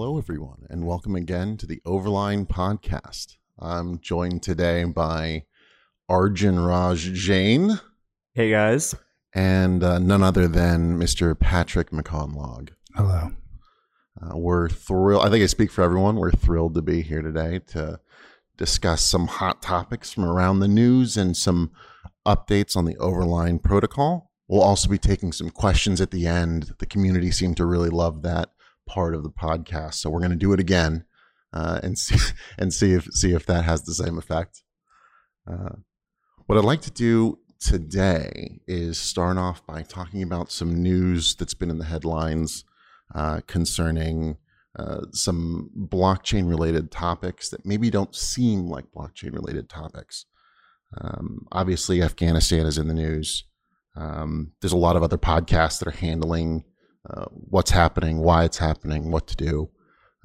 Hello, everyone, and welcome again to the Overline Podcast. I'm joined today by Arjun Raj Jain Hey guys. and uh, none other than Mr. Patrick McConlogue. Hello. Uh, we're thrilled. I think I speak for everyone. We're thrilled to be here today to discuss some hot topics from around the news and some updates on the Overline protocol. We'll also be taking some questions at the end. The community seemed to really love that part of the podcast, so we're going to do it again uh, and see and see if see if that has the same effect. Uh, what I'd like to do today is start off by talking about some news that's been in the headlines uh, concerning uh, some blockchain related topics that maybe don't seem like blockchain related topics. Um, obviously, Afghanistan is in the news. Um, there's a lot of other podcasts that are handling uh, what's happening, why it's happening, what to do.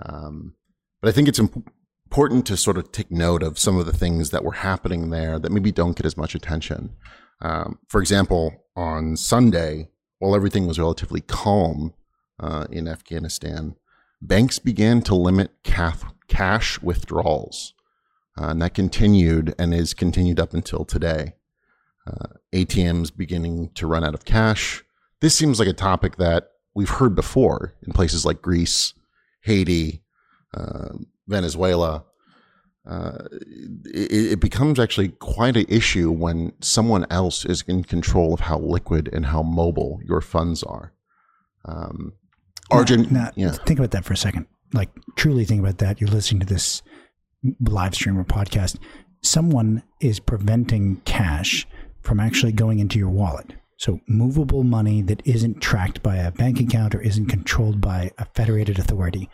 Um, but I think it's imp- important to sort of take note of some of the things that were happening there that maybe don't get as much attention. Um, for example, on Sunday, while everything was relatively calm uh, in Afghanistan, banks began to limit cash withdrawals. Uh, and that continued and is continued up until today. Uh, ATMs beginning to run out of cash. This seems like a topic that we've heard before in places like Greece, Haiti, uh, Venezuela. Uh, it, it, becomes actually quite an issue when someone else is in control of how liquid and how mobile your funds are. Um, Arjun, now, now, yeah. think about that for a second. Like, truly think about that. You're listening to this live stream or podcast. Someone is preventing cash from actually going into your wallet. So, movable money that isn't tracked by a bank account or isn't controlled by a federated authority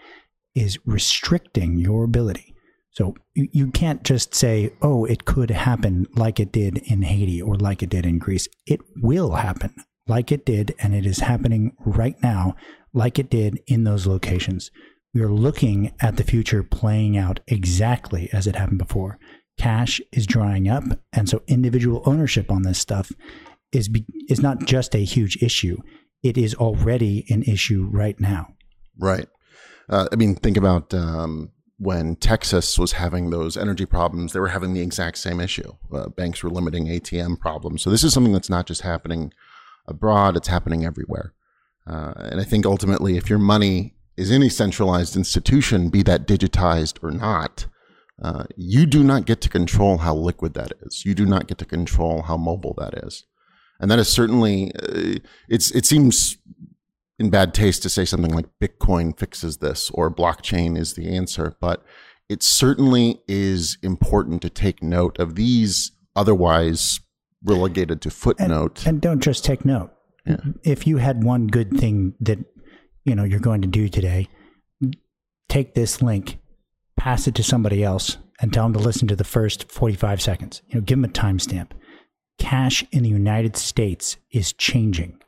is restricting your ability. So, you, can't just say, oh, it could happen like it did in Haiti or like it did in Greece. It will happen like it did, and it is happening right now like it did in those locations. We are looking at the future playing out exactly as it happened before. Cash is drying up, and so individual ownership on this stuff is be, is not just a huge issue; it is already an issue right now. Right. Uh, I mean, think about um, when Texas was having those energy problems; they were having the exact same issue. Uh, banks were limiting ATM problems. So this is something that's not just happening abroad; it's happening everywhere. Uh, and I think ultimately, if your money is in a centralized institution, be that digitized or not, uh, you do not get to control how liquid that is. You do not get to control how mobile that is and that is certainly uh, it's it seems in bad taste to say something like Bitcoin fixes this or blockchain is the answer, but it certainly is important to take note of these otherwise relegated to footnote. And, and don't just take note. Yeah. If you had one good thing that you know you're going to do today, take this link, pass it to somebody else, and tell them to listen to the first 45 seconds. You know, give them a timestamp cash in the United States is changing.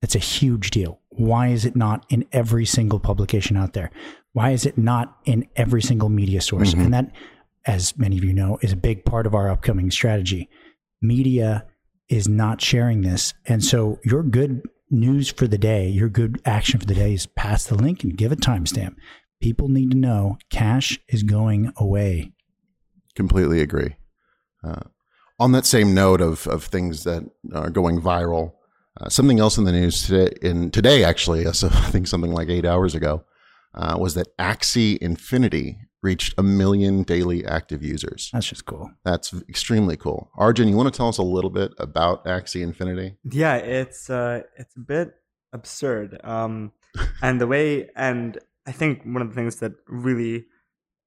That's a huge deal. Why is it not in every single publication out there? Why is it not in every single media source? Mm-hmm. And that, as many of you know, is a big part of our upcoming strategy. Media is not sharing this. And so your good news for the day, your good action for the day is pass the link and give a timestamp. People need to know cash is going away. Completely agree. Uh, on that same note of, of things that are going viral, uh, something else in the news today, in today actually, so I think something like eight hours ago, uh, was that Axie Infinity reached a million daily active users. That's just cool. That's extremely cool. Arjun, you want to tell us a little bit about Axie Infinity? Yeah, it's uh, it's a bit absurd, um, and the way, and I think one of the things that really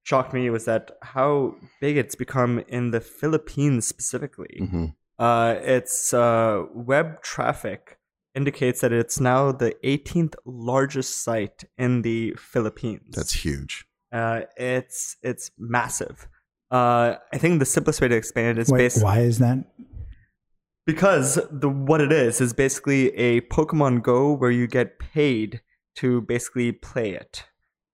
shocked me was that how big it's become in the Philippines specifically. Mm-hmm. Uh, its uh, web traffic indicates that it's now the 18th largest site in the Philippines. That's huge. Uh, it's it's massive. Uh, I think the simplest way to explain it is Wait, basically why is that? Because the what it is is basically a Pokemon Go where you get paid to basically play it.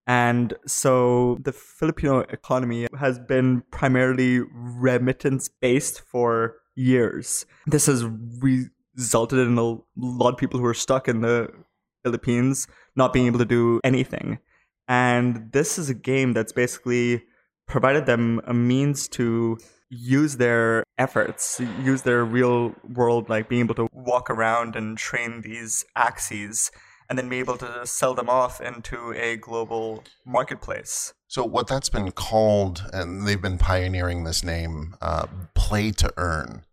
And so the Filipino economy has been primarily remittance based for years. This has resulted in a lot of people who are stuck in the Philippines not being able to do anything. And this is a game that's basically provided them a means to use their efforts, use their real world, like being able to walk around and train these axes, and then be able to sell them off into a global marketplace. So, what that's been called, and they've been pioneering this name, uh, play to earn.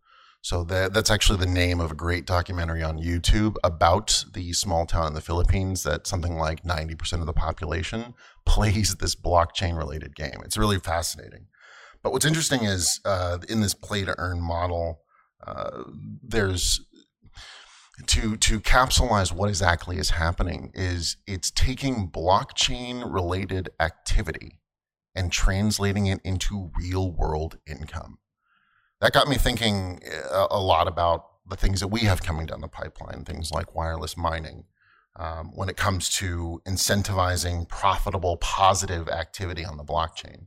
So that that's actually the name of a great documentary on YouTube about the small town in the Philippines that something like 90% of the population plays this blockchain related game. It's really fascinating. But what's interesting is uh, in this play to earn model, uh, there's to to capsulize what exactly is happening is it's taking blockchain related activity and translating it into real world income that got me thinking a, a, lot about the things that we have coming down the pipeline, things like wireless mining. Um, when it comes to incentivizing profitable, positive activity on the blockchain,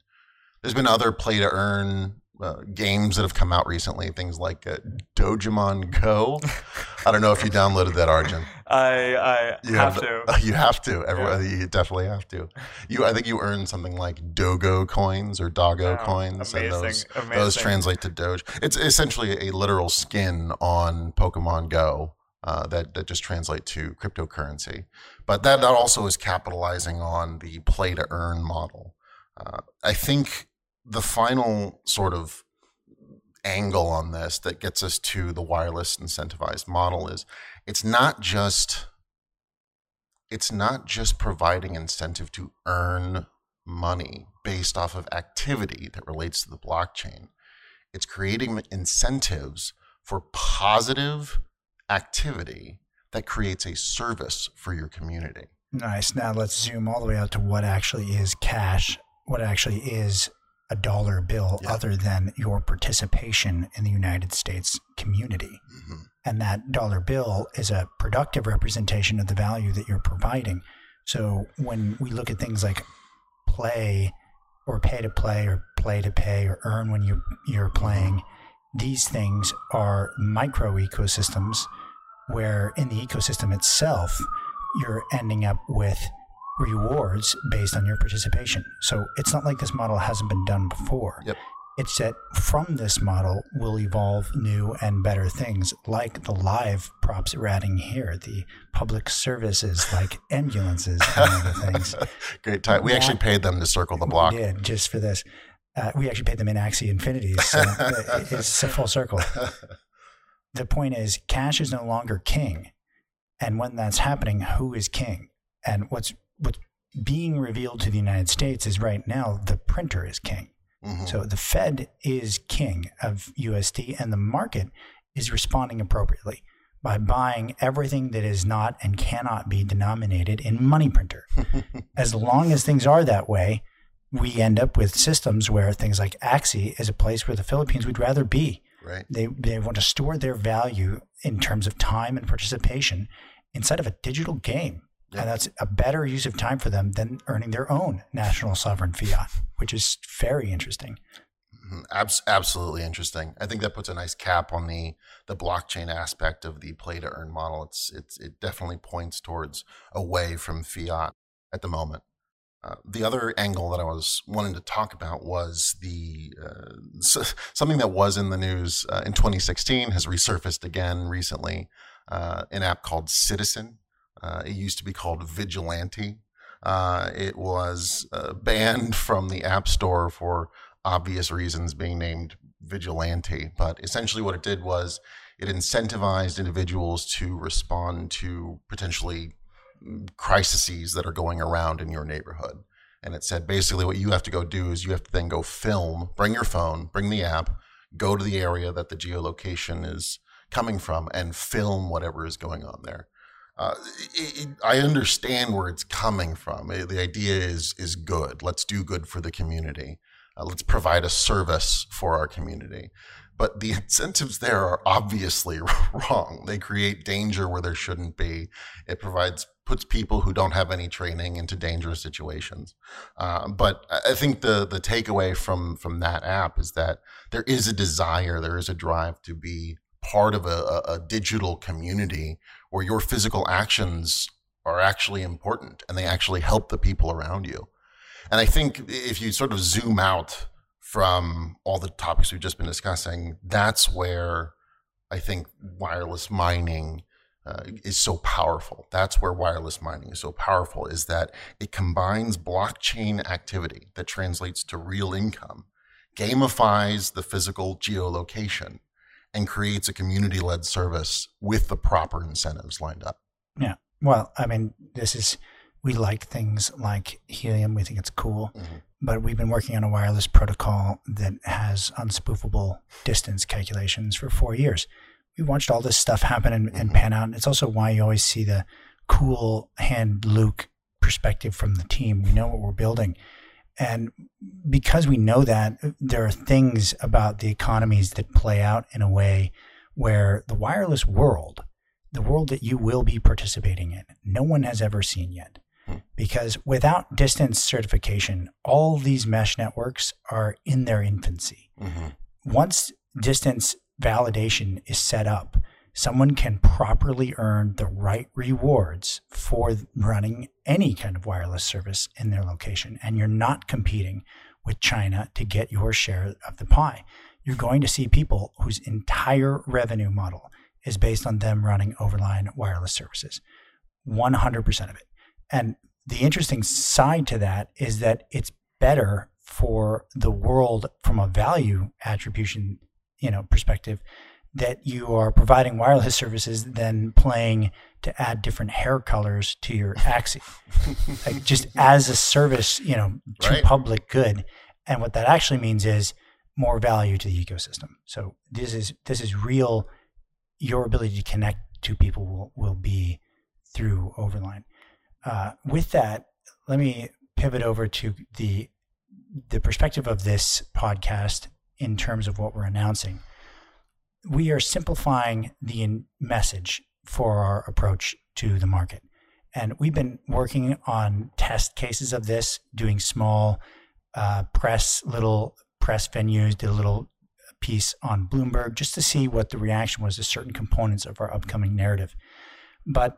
there's been other play to earn uh, games that have come out recently, things like uh, Dogemon Go. I don't know if you downloaded that, Arjun. I, I you have, have to. You have to. Everyone, yeah. You definitely have to. You, I think you earn something like Dogo coins or Doggo wow, coins, amazing, and those amazing. those translate to Doge. It's essentially a literal skin on Pokemon Go. Uh, that that just translate to cryptocurrency, but that that also is capitalizing on the play to earn model. Uh, I think the final sort of angle on this that gets us to the wireless incentivized model is it's not just it's not just providing incentive to earn money based off of activity that relates to the blockchain. It's creating incentives for positive activity that creates a service for your community. Nice. Now let's zoom all the way out to what actually is cash what actually is a dollar bill yeah. other than your participation in the United States community. Mm-hmm. And that dollar bill is a productive representation of the value that you're providing. So when we look at things like play or pay to play or play to pay or earn when you, you're playing, these things are micro ecosystems where in the ecosystem itself, you're ending up with rewards based on your participation. So it's not like this model hasn't been done before. Yep. It's that from this model will evolve new and better things like the live props we're adding here, the public services like ambulances and other things. Great time. We actually paid them to circle the block. We did, just for this. Uh, we actually paid them in Axie Infinities. So it's a full circle. The point is, cash is no longer king. And when that's happening, who is king? And what's what's being revealed to the United States is right now the printer is king. Mm-hmm. So the Fed is king of USD, and the market is responding appropriately by buying everything that is not and cannot be denominated in money printer. as long as things are that way, we end up with systems where things like Axie is a place where the Philippines would rather be. Right. They they want to store their value in terms of time and participation inside of a digital game. And that's a better use of time for them than earning their own national sovereign fiat, which is very interesting. Mm-hmm. Abs- absolutely interesting. I think that puts a nice cap on the the blockchain aspect of the play to earn model. It's it's it definitely points towards away from fiat at the moment. Uh, the other angle that I was wanting to talk about was the uh, something that was in the news uh, in 2016 has resurfaced again recently. Uh, an app called Citizen uh, it used to be called Vigilante. Uh, it was uh, banned from the App Store for obvious reasons, being named Vigilante. But essentially, what it did was it incentivized individuals to respond to potentially mm, crises that are going around in your neighborhood. And it said basically what you have to go do is you have to then go film, bring your phone, bring the app, go to the area that the geolocation is coming from, and film whatever is going on there uh, it, I understand where it's coming from. It, the idea is is good. Let's do good for the community. Uh, let's provide a service for our community. But the incentives there are obviously wrong. They create danger where there shouldn't be. It provides puts people who don't have any training into dangerous situations. Uh, but I think the the takeaway from from that app is that there is a desire, there is a drive to be part of a, a, digital community where your physical actions are actually important and they actually help the people around you. And I think if you sort of zoom out from all the topics we've just been discussing, that's where I think wireless mining uh, is so powerful. That's where wireless mining is so powerful is that it combines blockchain activity that translates to real income, gamifies the physical geolocation, and creates a community led service with the proper incentives lined up. Yeah. Well, I mean, this is, we like things like helium. We think it's cool. Mm-hmm. But we've been working on a wireless protocol that has unspoofable distance calculations for four years. We watched all this stuff happen and, and mm-hmm. pan out. And it's also why you always see the cool hand Luke perspective from the team. We know what we're building. And because we know that, there are things about the economies that play out in a way where the wireless world, the world that you will be participating in, no one has ever seen yet. Hmm. Because without distance certification, all these mesh networks are in their infancy. Mm-hmm. Once distance validation is set up, someone can properly earn the right rewards for running any kind of wireless service in their location. And you're not competing with China to get your share of the pie. You're going to see people whose entire revenue model is based on them running overline wireless services. 100% of it. And the interesting side to that is that it's better for the world from a value attribution, you know, perspective that you are providing wireless services than playing to add different hair colors to your Axie. like just as a service, you know, to right. public good. And what that actually means is more value to the ecosystem. So this is this is real your ability to connect to people will, will be through Overline. Uh, with that, let me pivot over to the the perspective of this podcast in terms of what we're announcing we are simplifying the message for our approach to the market. And we've been working on test cases of this, doing small uh, press, little press venues, did a little piece on Bloomberg just to see what the reaction was to certain components of our upcoming narrative. But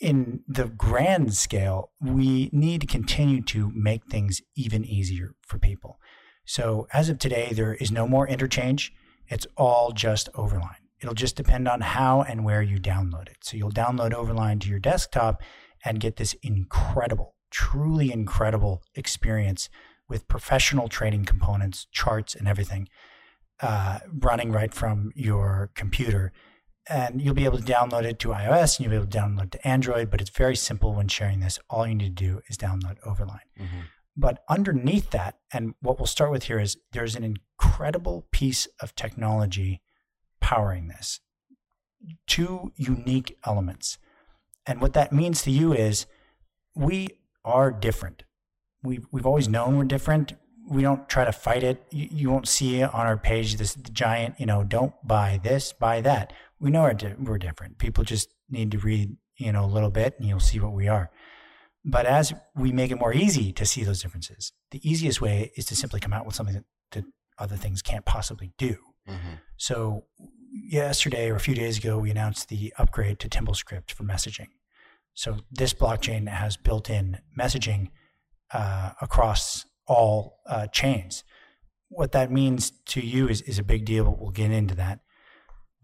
in the grand scale, we need to continue to make things even easier for people. So as of today, there is no more interchange. It's all just Overline. It'll just depend on how and where you download it. So you'll download Overline to your desktop and get this incredible, truly incredible experience with professional trading components, charts, and everything uh, running right from your computer. And you'll be able to download it to iOS and you'll be able to download it to Android, but it's very simple when sharing this. All you need to do is download Overline. Mm-hmm. But underneath that, and what we'll start with here is there's an incredible piece of technology powering this. Two unique elements. And what that means to you is we are different. We've, we've always known we're different. We don't try to fight it. You, you won't see on our page this giant, you know, don't buy this, buy that. We know we're, di- we're different. People just need to read, you know, a little bit and you'll see what we are. But as we make it more easy to see those differences, the easiest way is to simply come out with something that, that other things can't possibly do. Mm-hmm. So yesterday or a few days ago, we announced the upgrade to TimbleScript for messaging. So this blockchain has built-in messaging uh, across all uh, chains. What that means to you is, is a big deal, but we'll get into that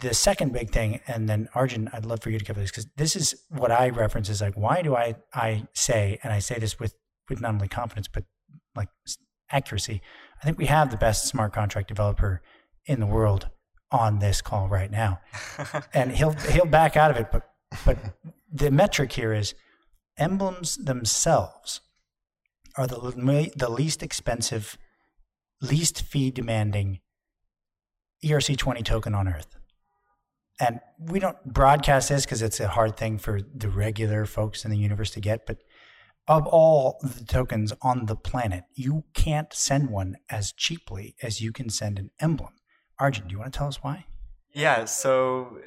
the second big thing, and then Arjun, I'd love for you to cover this because this is what I reference is like, why do I I say, and I say this with with not only confidence but like accuracy. I think we have the best smart contract developer in the world on this call right now, and he'll he'll back out of it. But but the metric here is emblems themselves are the the least expensive, least fee demanding ERC20 token on earth and we don't broadcast this because it's a hard thing for the regular folks in the universe to get, but of all the tokens on the planet, you can't send one as cheaply as you can send an emblem. Arjun, do you want to tell us why? Yeah, so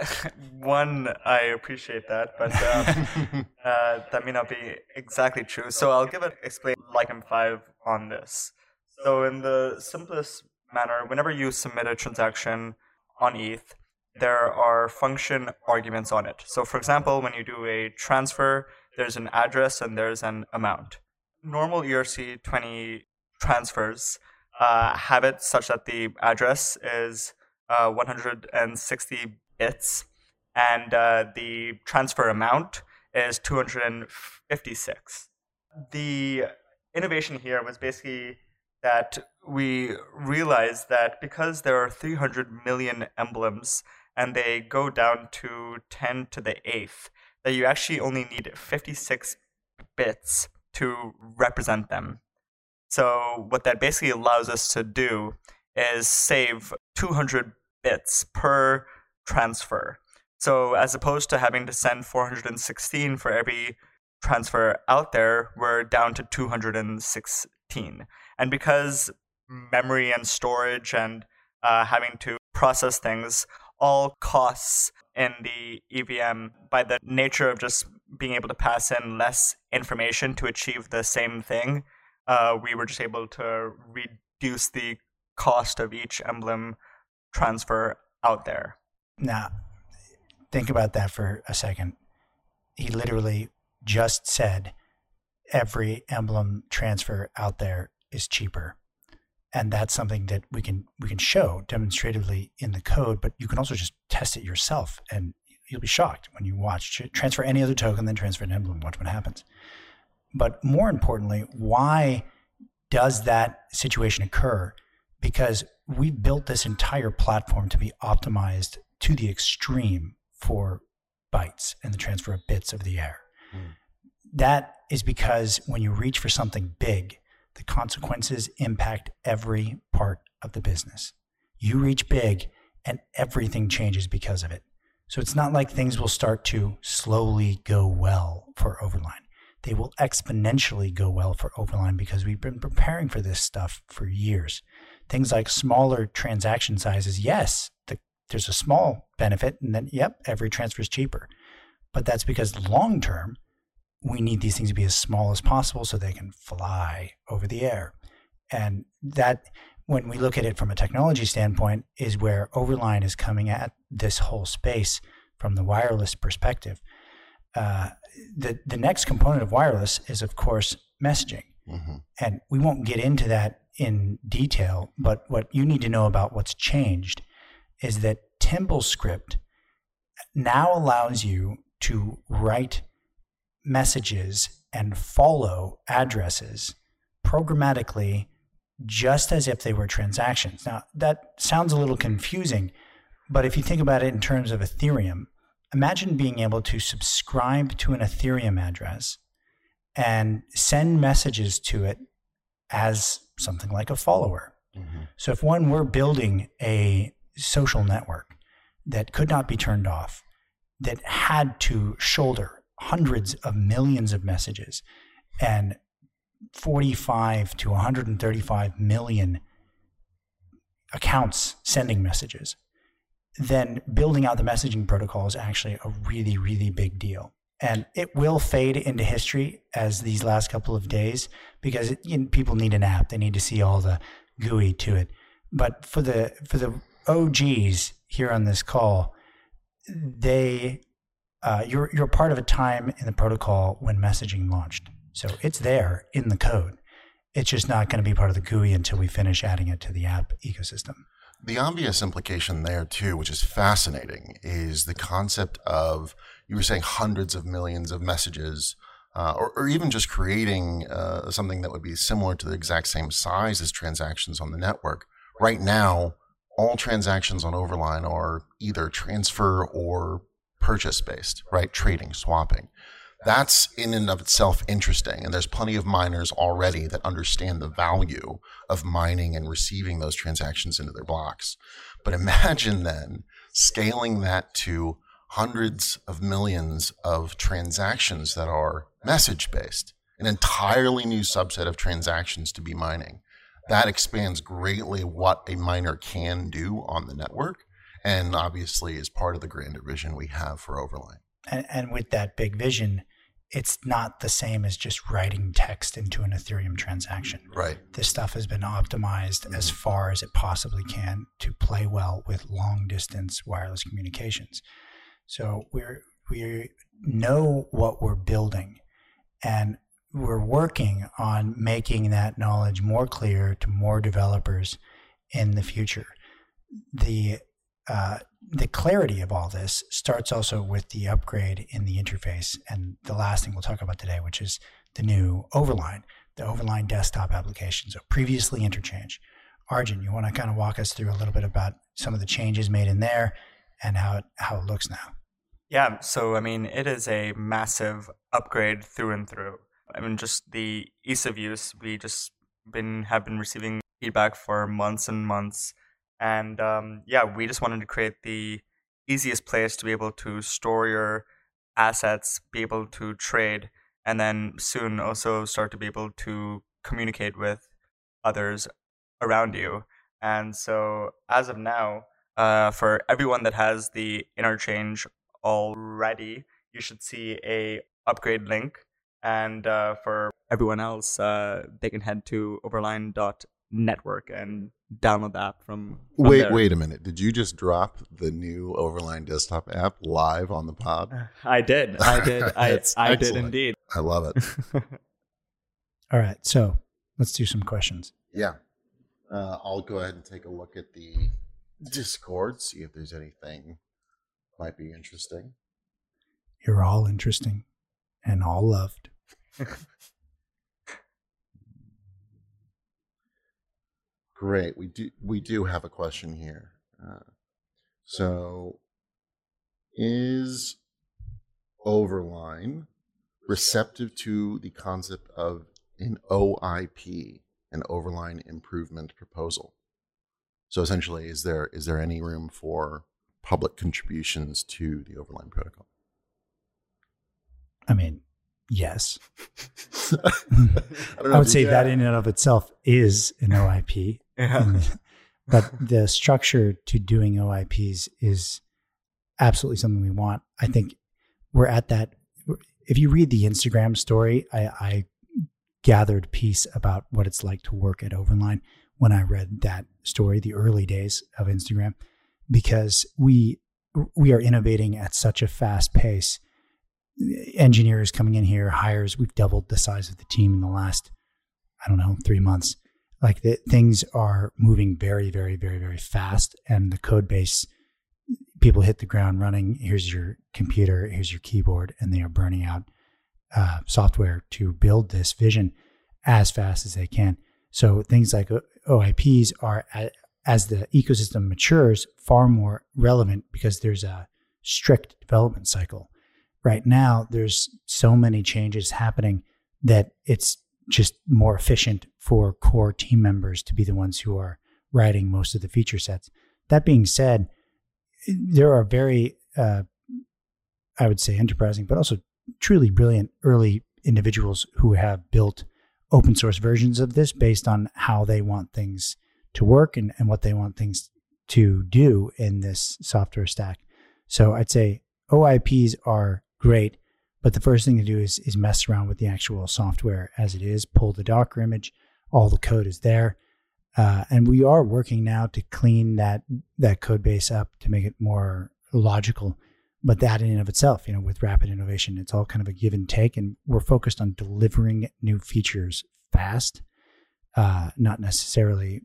one, I appreciate that, but um, uh, that may not be exactly true. So I'll give an explain like I'm five on this. So in the simplest manner, whenever you submit a transaction on ETH, there are function arguments on it. So, for example, when you do a transfer, there's an address and there's an amount. Normal ERC20 transfers uh, have it such that the address is uh, 160 bits and uh, the transfer amount is 256. The innovation here was basically that we realized that because there are 300 million emblems and they go down to 10 to the eighth, that you actually only need 56 bits to represent them. So, what that basically allows us to do is save 200 bits per transfer. So, as opposed to having to send 416 for every transfer out there, we're down to 216. And because memory and storage and uh, having to process things all costs in the EVM by the nature of just being able to pass in less information to achieve the same thing, uh, we were just able to reduce the cost of each emblem transfer out there. Now, think about that for a second. He literally just said every emblem transfer out there is cheaper and that's something that we can we can show demonstratively in the code but you can also just test it yourself and you'll be shocked when you watch. Transfer any other token then transfer an emblem. Watch what happens. But more importantly why does that situation occur? Because we built this entire platform to be optimized to the extreme for bytes and the transfer of bits of the air. Mm. that is because when you reach for something big the consequences impact every part of the business. You reach big and everything changes because of it. So it's not like things will start to slowly go well for Overline. They will exponentially go well for Overline because we've been preparing for this stuff for years. Things like smaller transaction sizes, yes, the, there's a small benefit, and then, yep, every transfer is cheaper. But that's because long term, we need these things to be as small as possible so they can fly over the air. And that, when we look at it from a technology standpoint, is where Overline is coming at this whole space from the wireless perspective. Uh, the the next component of wireless is, of course, messaging, mm-hmm. and we won't get into that in detail. But what you need to know about what's changed is that TimbleScript now allows you to write messages and follow addresses programmatically just as if they were transactions. Now, that sounds a little confusing, but if you think about it in terms of Ethereum, imagine being able to subscribe to an Ethereum address and send messages to it as something like a follower. Mm-hmm. So, if one were building a social network that could not be turned off, that had to shoulder hundreds of millions of messages and 45 to 135 million accounts sending messages, then building out the messaging protocol is actually a really, really big deal. And it will fade into history as these last couple of days because it, you know, people need an app. They need to see all the GUI to it. But for the for the OGs here on this call, they uh, you're you're part of a time in the protocol when messaging launched. So it's there in the code. It's just not going to be part of the GUI until we finish adding it to the app ecosystem. The obvious implication there too, which is fascinating, is the concept of you were saying hundreds of millions of messages, uh, or, or, even just creating uh, something that would be similar to the exact same size as transactions on the network. Right now, all transactions on Overline are either transfer or purchase based, right? Trading, swapping. That's in and of itself interesting. And there's plenty of miners already that understand the value of mining and receiving those transactions into their blocks. But imagine then scaling that to hundreds of millions of transactions that are message based, an entirely new subset of transactions to be mining. That expands greatly what a miner can do on the network and obviously is part of the grander vision we have for Overline. And, and with that big vision, it's not the same as just writing text into an Ethereum transaction. Right. This stuff has been optimized mm-hmm. as far as it possibly can to play well with long distance wireless communications. So we're we know what we're building and we're working on making that knowledge more clear to more developers in the future. The uh, the clarity of all this starts also with the upgrade in the interface, and the last thing we'll talk about today, which is the new Overline, the Overline desktop application. So previously Interchange. Arjun, you want to kind of walk us through a little bit about some of the changes made in there and how it, how it looks now? Yeah, so I mean, it is a massive upgrade through and through. I mean, just the ease of use. We just been have been receiving feedback for months and months and um, yeah, we just wanted to create the easiest place to be able to store your assets, be able to trade, and then soon also start to be able to communicate with others around you. And so, as of now, uh, for everyone that has the interchange already, you should see a upgrade link. And uh, for everyone else, uh, they can head to overline.network and download the app from. from Wait, there. wait a minute. Did you just drop the new Overline desktop app live on the pod? I did. I did. I, That's I did indeed. I love it. All right, so let's do some questions. Yeah. Uh, I'll go ahead and take a look at the Discord, see if there's anything might be interesting. You're all interesting and all loved. Great. We do we do have a question here. Uh, so, is Overline receptive to the concept of an OIP, an Overline Improvement Proposal? So, essentially, is there is there any room for public contributions to the Overline protocol? I mean, yes. I, I would say that in and of itself is an OIP. Yeah. Mm. but the structure to doing OIPs is absolutely something we want. I mm-hmm. think we're at that. If you read the Instagram story, I, I gathered piece about what it's like to work at Overline when I read that story, the early days of Instagram, because we we are innovating at such a fast pace. Engineers coming in here, hires. We've doubled the size of the team in the last, I don't know, three months like the, things are moving very very very very fast and the code base people hit the ground running. Here's your computer here's your keyboard and they are burning out uh, software to build this vision as fast as they can. So things like oips are as the ecosystem matures far more relevant because there's a strict development cycle. Right now there's so many changes happening that it's just more efficient for core team members to be the ones who are writing most of the feature sets. That being said, there are very, uh, I would say, enterprising, but also truly brilliant early individuals who have built open source versions of this based on how they want things to work and, and what they want things to do in this software stack. So I'd say OIPs are great but the first thing to do is is mess around with the actual software as it is. Pull the Docker image. All the code is there, uh, and we are working now to clean that that code base up to make it more logical. But that in and of itself, you know, with rapid innovation, it's all kind of a give and take, and we're focused on delivering new features fast, uh, not necessarily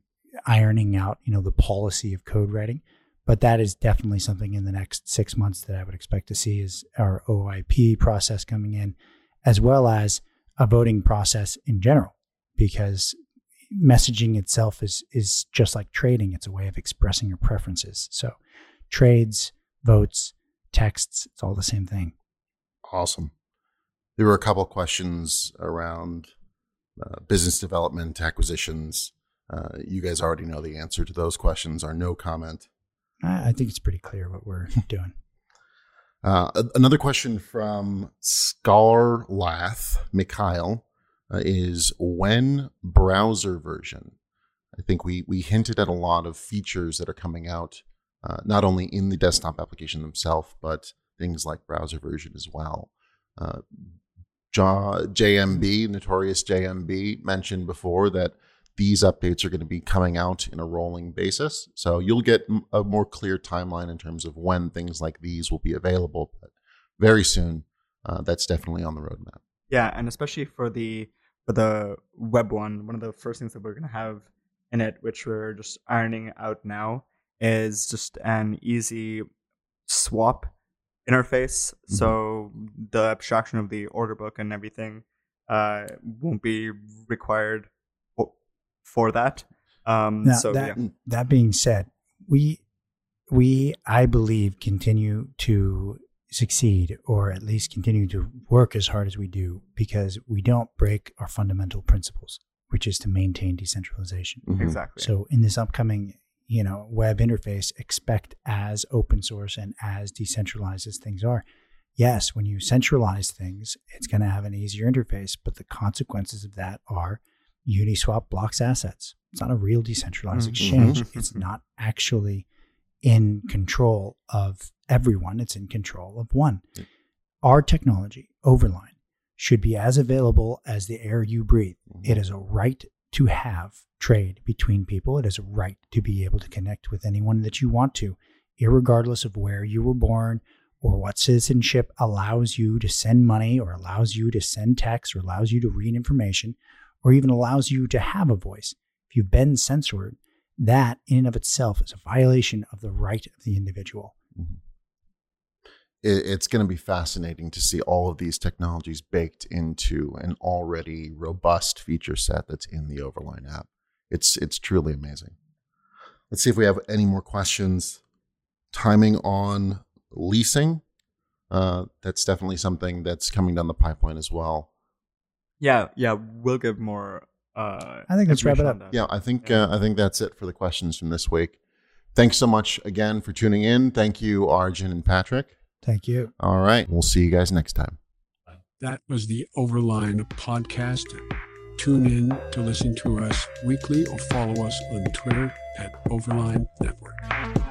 ironing out, you know, the policy of code writing but that is definitely something in the next six months that I would expect to see is our OIP process coming in, as well as a voting process in general, because messaging itself is is just like trading. It's a way of expressing your preferences. So trades, votes, texts, it's all the same thing. Awesome. There were a couple questions around uh, business development, acquisitions. Uh, you guys already know the answer to those questions. Are no comment. I think it's pretty clear what we're doing. Uh, another question from Scarlath Mikhail uh, is when browser version? I think we we hinted at a lot of features that are coming out, uh, not only in the desktop application themselves, but things like browser version as well. Uh, JMB, notorious JMB, mentioned before that these updates are going to be coming out in a rolling basis. So you'll get a more clear timeline in terms of when things like these will be available. But very soon, uh, that's definitely on the roadmap. Yeah, and especially for the for the web one, one of the first things that we're gonna have in it, which we're just ironing out now, is just an easy swap interface. Mhm. So the abstraction of the order book and everything uh, won't be required for, for that. Um, Now, so that yeah. that being said, we we I believe continue to succeed or at least continue to work as hard as we do because we don't break our fundamental principles, which is to maintain decentralization. Mhm. exactly. So in this upcoming, you know, web interface, expect as open source and as decentralized as things are. Yes, when you centralize things, it's going to have an easier interface, but the consequences of that are Uniswap blocks assets. It's not a real decentralized Mhm. exchange. Mhm. It's not actually in control of everyone. It's in control of one. Our technology, Overline, should be as available as the air you breathe. Mhm. It is a right to have trade between people. It is a right to be able to connect with anyone that you want to, irregardless of where you were born or what citizenship allows you to send money or allows you to send text or allows you to read information or even allows you to have a voice. If you've been censored, that in and of itself is a violation of the right of the individual. it, it's going to be fascinating to see all of these technologies baked into an already robust feature set that's in the Overline app. It's it's truly amazing. Let's see if we have any more questions. Timing on leasing. Uh, that's definitely something that's coming down the pipeline as well. Yeah, yeah, we'll give more. Uh, I think let's wrap it up. Yeah, I think Yeah. uh, I think that's it for the questions from this week. Thanks so much again for tuning in. Thank you, Arjun and Patrick. Thank you. All right, we'll see you guys next time. That was the Overline podcast. Tune in to listen to us weekly or follow us on Twitter at Overline Network.